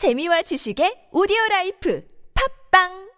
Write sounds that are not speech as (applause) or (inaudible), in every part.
재미와 지식의 오디오 라이프. 팝빵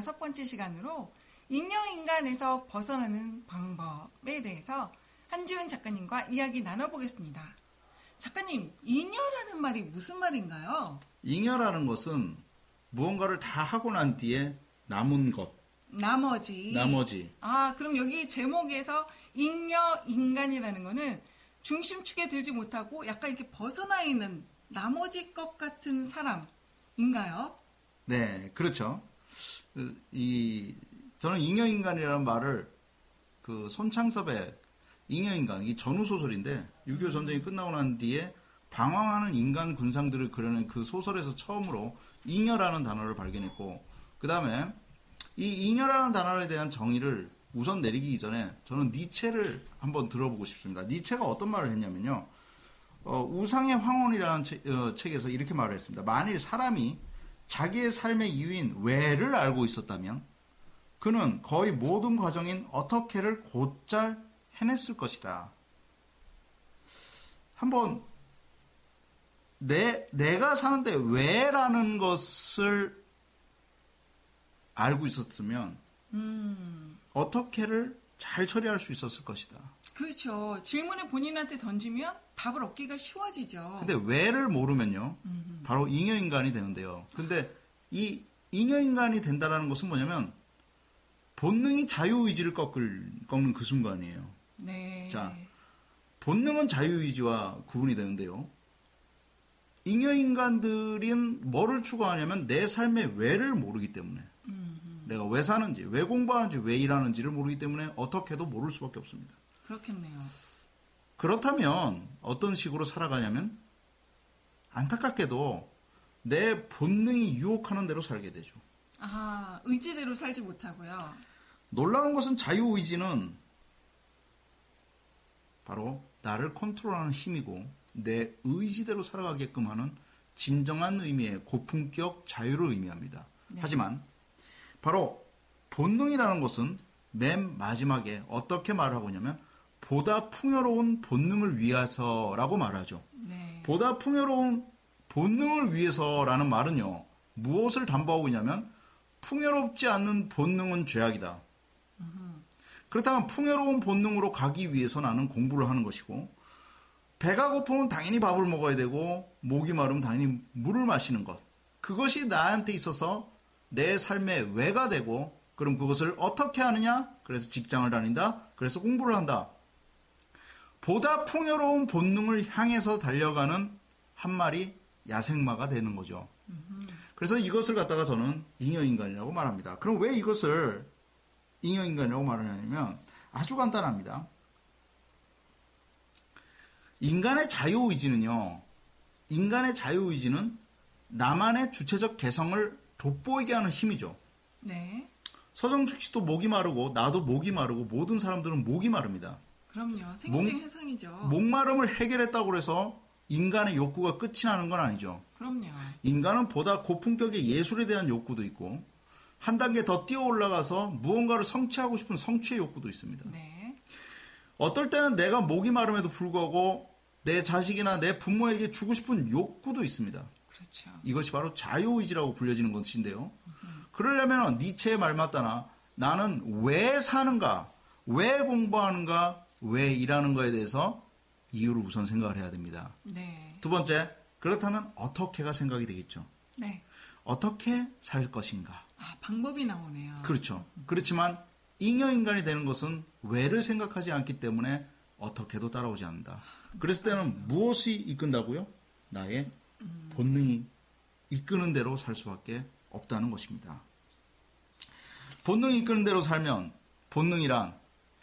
36번째 시간으로 인형인간에서 벗어나는 방법에 대해서 한지훈 작가님과 이야기 나눠보겠습니다 작가님 인여라는 말이 무슨 말인가요? 잉여라는 것은 무언가를 다 하고 난 뒤에 남은 것, 나머지. 나머지. 아, 그럼 여기 제목에서 잉여 인간이라는 거는 중심축에 들지 못하고 약간 이렇게 벗어나 있는 나머지 것 같은 사람인가요? 네, 그렇죠. 그, 이 저는 잉여인간이라는 말을 그 손창섭의 잉여인간, 이 전후 소설인데 6.25 전쟁이 끝나고 난 뒤에 방황하는 인간 군상들을 그려낸 그 소설에서 처음으로 잉여라는 단어를 발견했고 그 다음에 이 잉여라는 단어에 대한 정의를 우선 내리기 전에 저는 니체를 한번 들어보고 싶습니다. 니체가 어떤 말을 했냐면요. 어, 우상의 황혼이라는 책, 어, 책에서 이렇게 말을 했습니다. 만일 사람이 자기의 삶의 이유인 왜를 알고 있었다면 그는 거의 모든 과정인 어떻게를 곧잘 해냈을 것이다. 한번 내 내가 사는데 왜라는 것을 알고 있었으면 음, 어떻게를 잘 처리할 수 있었을 것이다. 그렇죠. 질문을 본인한테 던지면 답을 얻기가 쉬워지죠. 근데 왜를 모르면요. 음, 바로 잉여인간이 되는데요. 근데 이 잉여인간이 된다라는 것은 뭐냐면 본능이 자유의지를 꺾을, 꺾는 그 순간이에요. 네. 자, 본능은 자유의지와 구분이 되는데요. 잉여인간들은 뭐를 추구하냐면 내 삶의 왜를 모르기 때문에 음, 내가 왜 사는지, 왜 공부하는지, 왜 일하는지를 모르기 때문에 어떻게도 모를 수밖에 없습니다. 그렇겠네요. 그렇다면 어떤 식으로 살아가냐면 안타깝게도 내 본능이 유혹하는 대로 살게 되죠. 아, 의지대로 살지 못하고요. 놀라운 것은 자유의지는 바로 나를 컨트롤하는 힘이고 내 의지대로 살아가게끔 하는 진정한 의미의 고품격 자유를 의미합니다. 네. 하지만 바로 본능이라는 것은 맨 마지막에 어떻게 말하고 있냐면 보다 풍요로운 본능을 위해서라고 말하죠. 네. 보다 풍요로운 본능을 위해서라는 말은요. 무엇을 담보하고 있냐면 풍요롭지 않는 본능은 죄악이다. 그렇다면 풍요로운 본능으로 가기 위해서 나는 공부를 하는 것이고 배가 고프면 당연히 밥을 먹어야 되고 목이 마르면 당연히 물을 마시는 것. 그것이 나한테 있어서 내 삶의 왜가 되고 그럼 그것을 어떻게 하느냐? 그래서 직장을 다닌다. 그래서 공부를 한다. 보다 풍요로운 본능을 향해서 달려가는 한 마리 야생마가 되는 거죠. 그래서 이것을 갖다가 저는 잉여인간이라고 말합니다. 그럼 왜 이것을 잉여인간이라고 말하냐면 아주 간단합니다. 인간의 자유의지는요, 인간의 자유의지는 나만의 주체적 개성을 돋보이게 하는 힘이죠. 네. 서정숙 씨도 목이 마르고 나도 목이 마르고 모든 사람들은 목이 마릅니다. 그럼요. 생리적 목- 현상이죠. 목마름을 해결했다고 해서 인간의 욕구가 끝이 나는 건 아니죠. 그럼요. 인간은 보다 고품격의 예술에 대한 욕구도 있고 한 단계 더 뛰어 올라가서 무언가를 성취하고 싶은 성취의 욕구도 있습니다. 네. 어떨 때는 내가 목이 마름에도 불구하고 내 자식이나 내 부모에게 주고 싶은 욕구도 있습니다. 그렇죠. 이것이 바로 자유의지라고 불려지는 것인데요. 그러려면 니체의 말 맞다나 나는 왜 사는가, 왜 공부하는가, 왜 일하는가에 대해서 이유를 우선 생각을 해야 됩니다. 네. 두 번째, 그렇다면 어떻게가 생각이 되겠죠. 네. 어떻게 살 것인가. 아, 방법이 나오네요. 그렇죠. 그렇지만 잉여인간이 되는 것은 왜를 생각하지 않기 때문에 어떻게도 따라오지 않는다. 그랬을 때는 무엇이 이끈다고요? 나의 본능이 이끄는 대로 살 수밖에 없다는 것입니다. 본능이 이끄는 대로 살면 본능이란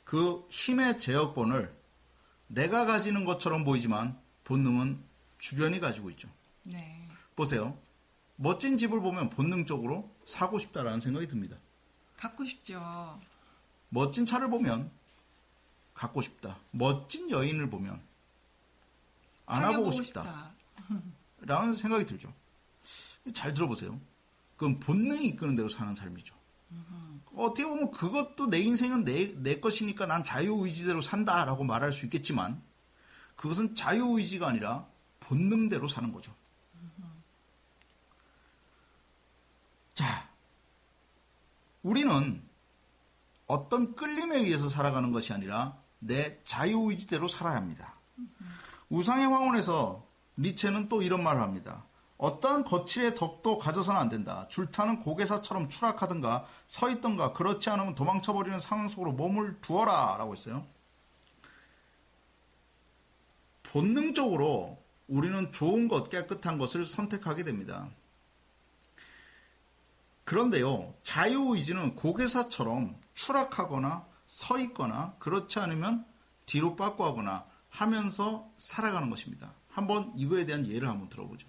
그 힘의 제어권을 내가 가지는 것처럼 보이지만 본능은 주변이 가지고 있죠. 네. 보세요. 멋진 집을 보면 본능적으로 사고 싶다라는 생각이 듭니다. 갖고 싶죠. 멋진 차를 보면 갖고 싶다. 멋진 여인을 보면 안아보고 사귀어보고 싶다. (laughs) 라는 생각이 들죠. 잘 들어보세요. 그건 본능이 이끄는 대로 사는 삶이죠. 어떻게 보면 그것도 내 인생은 내, 내 것이니까 난 자유의지대로 산다라고 말할 수 있겠지만 그것은 자유의지가 아니라 본능대로 사는 거죠. 자, 우리는 어떤 끌림에 의해서 살아가는 것이 아니라 내 자유의지대로 살아야 합니다. 우상의 황혼에서 리체는 또 이런 말을 합니다. 어떠한 거칠의 덕도 가져서는 안 된다. 줄타는 고개사처럼 추락하든가 서 있던가 그렇지 않으면 도망쳐버리는 상황 속으로 몸을 두어라 라고 했어요. 본능적으로 우리는 좋은 것, 깨끗한 것을 선택하게 됩니다. 그런데요, 자유의지는 고개사처럼 추락하거나 서 있거나 그렇지 않으면 뒤로 빠꾸하거나 하면서 살아가는 것입니다. 한번 이거에 대한 예를 한번 들어보죠.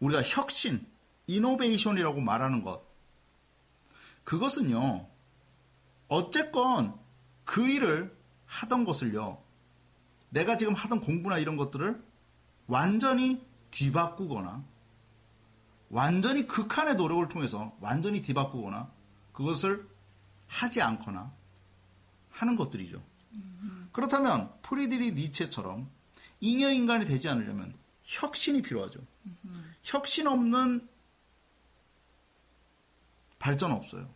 우리가 혁신, 이노베이션이라고 말하는 것. 그것은요, 어쨌건 그 일을 하던 것을요, 내가 지금 하던 공부나 이런 것들을 완전히 뒤바꾸거나, 완전히 극한의 노력을 통해서 완전히 뒤바꾸거나, 그것을 하지 않거나 하는 것들이죠. 그렇다면 프리드리 니체처럼 잉여 인간이 되지 않으려면 혁신이 필요하죠. 혁신 없는 발전 없어요.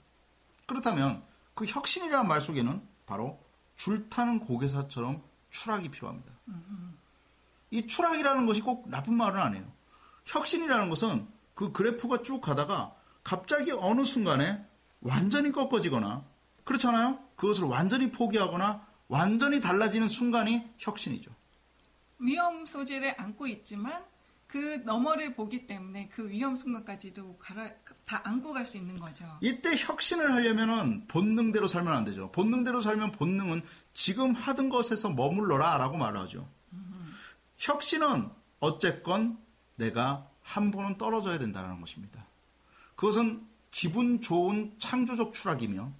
그렇다면 그 혁신이라는 말 속에는 바로 줄 타는 고개사처럼 추락이 필요합니다. 이 추락이라는 것이 꼭 나쁜 말은 아니에요. 혁신이라는 것은 그 그래프가 쭉 가다가 갑자기 어느 순간에 완전히 꺾어지거나 그렇잖아요. 그것을 완전히 포기하거나 완전히 달라지는 순간이 혁신이죠. 위험 소재를 안고 있지만 그 너머를 보기 때문에 그 위험 순간까지도 가라, 다 안고 갈 수 있는 거죠. 이때 혁신을 하려면은 본능대로 살면 안 되죠. 본능대로 살면 본능은 지금 하던 것에서 머물러라 라고 말하죠. 혁신은 어쨌건 내가 한 번은 떨어져야 된다는 것입니다. 그것은 기분 좋은 창조적 추락이며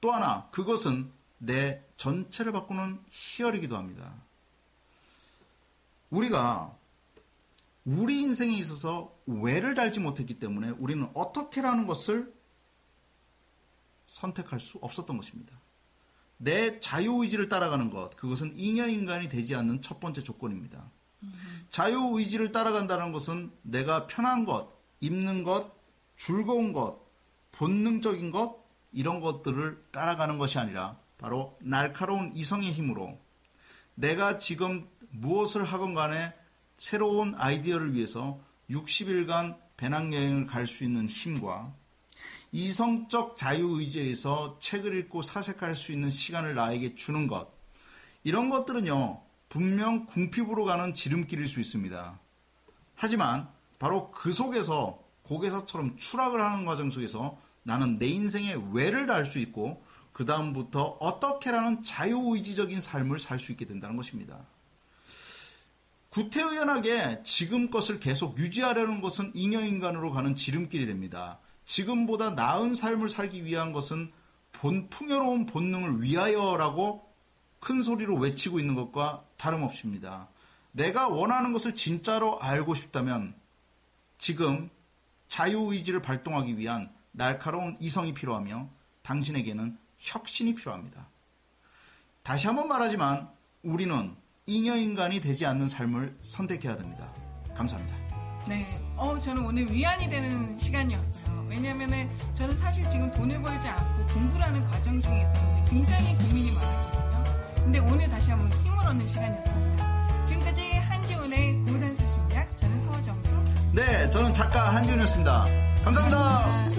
또 하나 그것은 내 전체를 바꾸는 희열이기도 합니다. 우리가 우리 인생에 있어서 왜를 달지 못했기 때문에 우리는 어떻게라는 것을 선택할 수 없었던 것입니다. 내 자유의지를 따라가는 것, 그것은 잉여인간이 되지 않는 첫 번째 조건입니다. 자유의지를 따라간다는 것은 내가 편한 것, 입는 것, 즐거운 것, 본능적인 것, 이런 것들을 따라가는 것이 아니라 바로 날카로운 이성의 힘으로 내가 지금 무엇을 하건 간에 새로운 아이디어를 위해서 60일간 배낭여행을 갈 수 있는 힘과 이성적 자유의지에서 책을 읽고 사색할 수 있는 시간을 나에게 주는 것. 이런 것들은요, 분명 궁핍으로 가는 지름길일 수 있습니다. 하지만 바로 그 속에서 고개사처럼 추락을 하는 과정 속에서 나는 내 인생의 왜를 알수 있고 그 다음부터 어떻게라는 자유의지적인 삶을 살 수 있게 된다는 것입니다. 구태의연하게 지금 것을 계속 유지하려는 것은 잉여인간으로 가는 지름길이 됩니다. 지금보다 나은 삶을 살기 위한 것은 본, 풍요로운 본능을 위하여라고 큰 소리로 외치고 있는 것과 다름없습니다. 내가 원하는 것을 진짜로 알고 싶다면 지금 자유의지를 발동하기 위한 날카로운 이성이 필요하며 당신에게는 혁신이 필요합니다. 다시 한번 말하지만 우리는 잉여인간이 되지 않는 삶을 선택해야 됩니다. 감사합니다. 네. 어, 저는 오늘 위안이 되는 시간이었어요. 왜냐면은 저는 사실 지금 돈을 벌지 않고 공부를 하는 과정 중에 있었는데 굉장히 고민이 많았거든요. 근데 오늘 다시 한번 힘을 얻는 시간이었습니다. 지금까지 한지훈의 고단수 심리학, 저는 서정수. 네, 저는 작가 한지훈이었습니다 감사합니다. 감사합니다.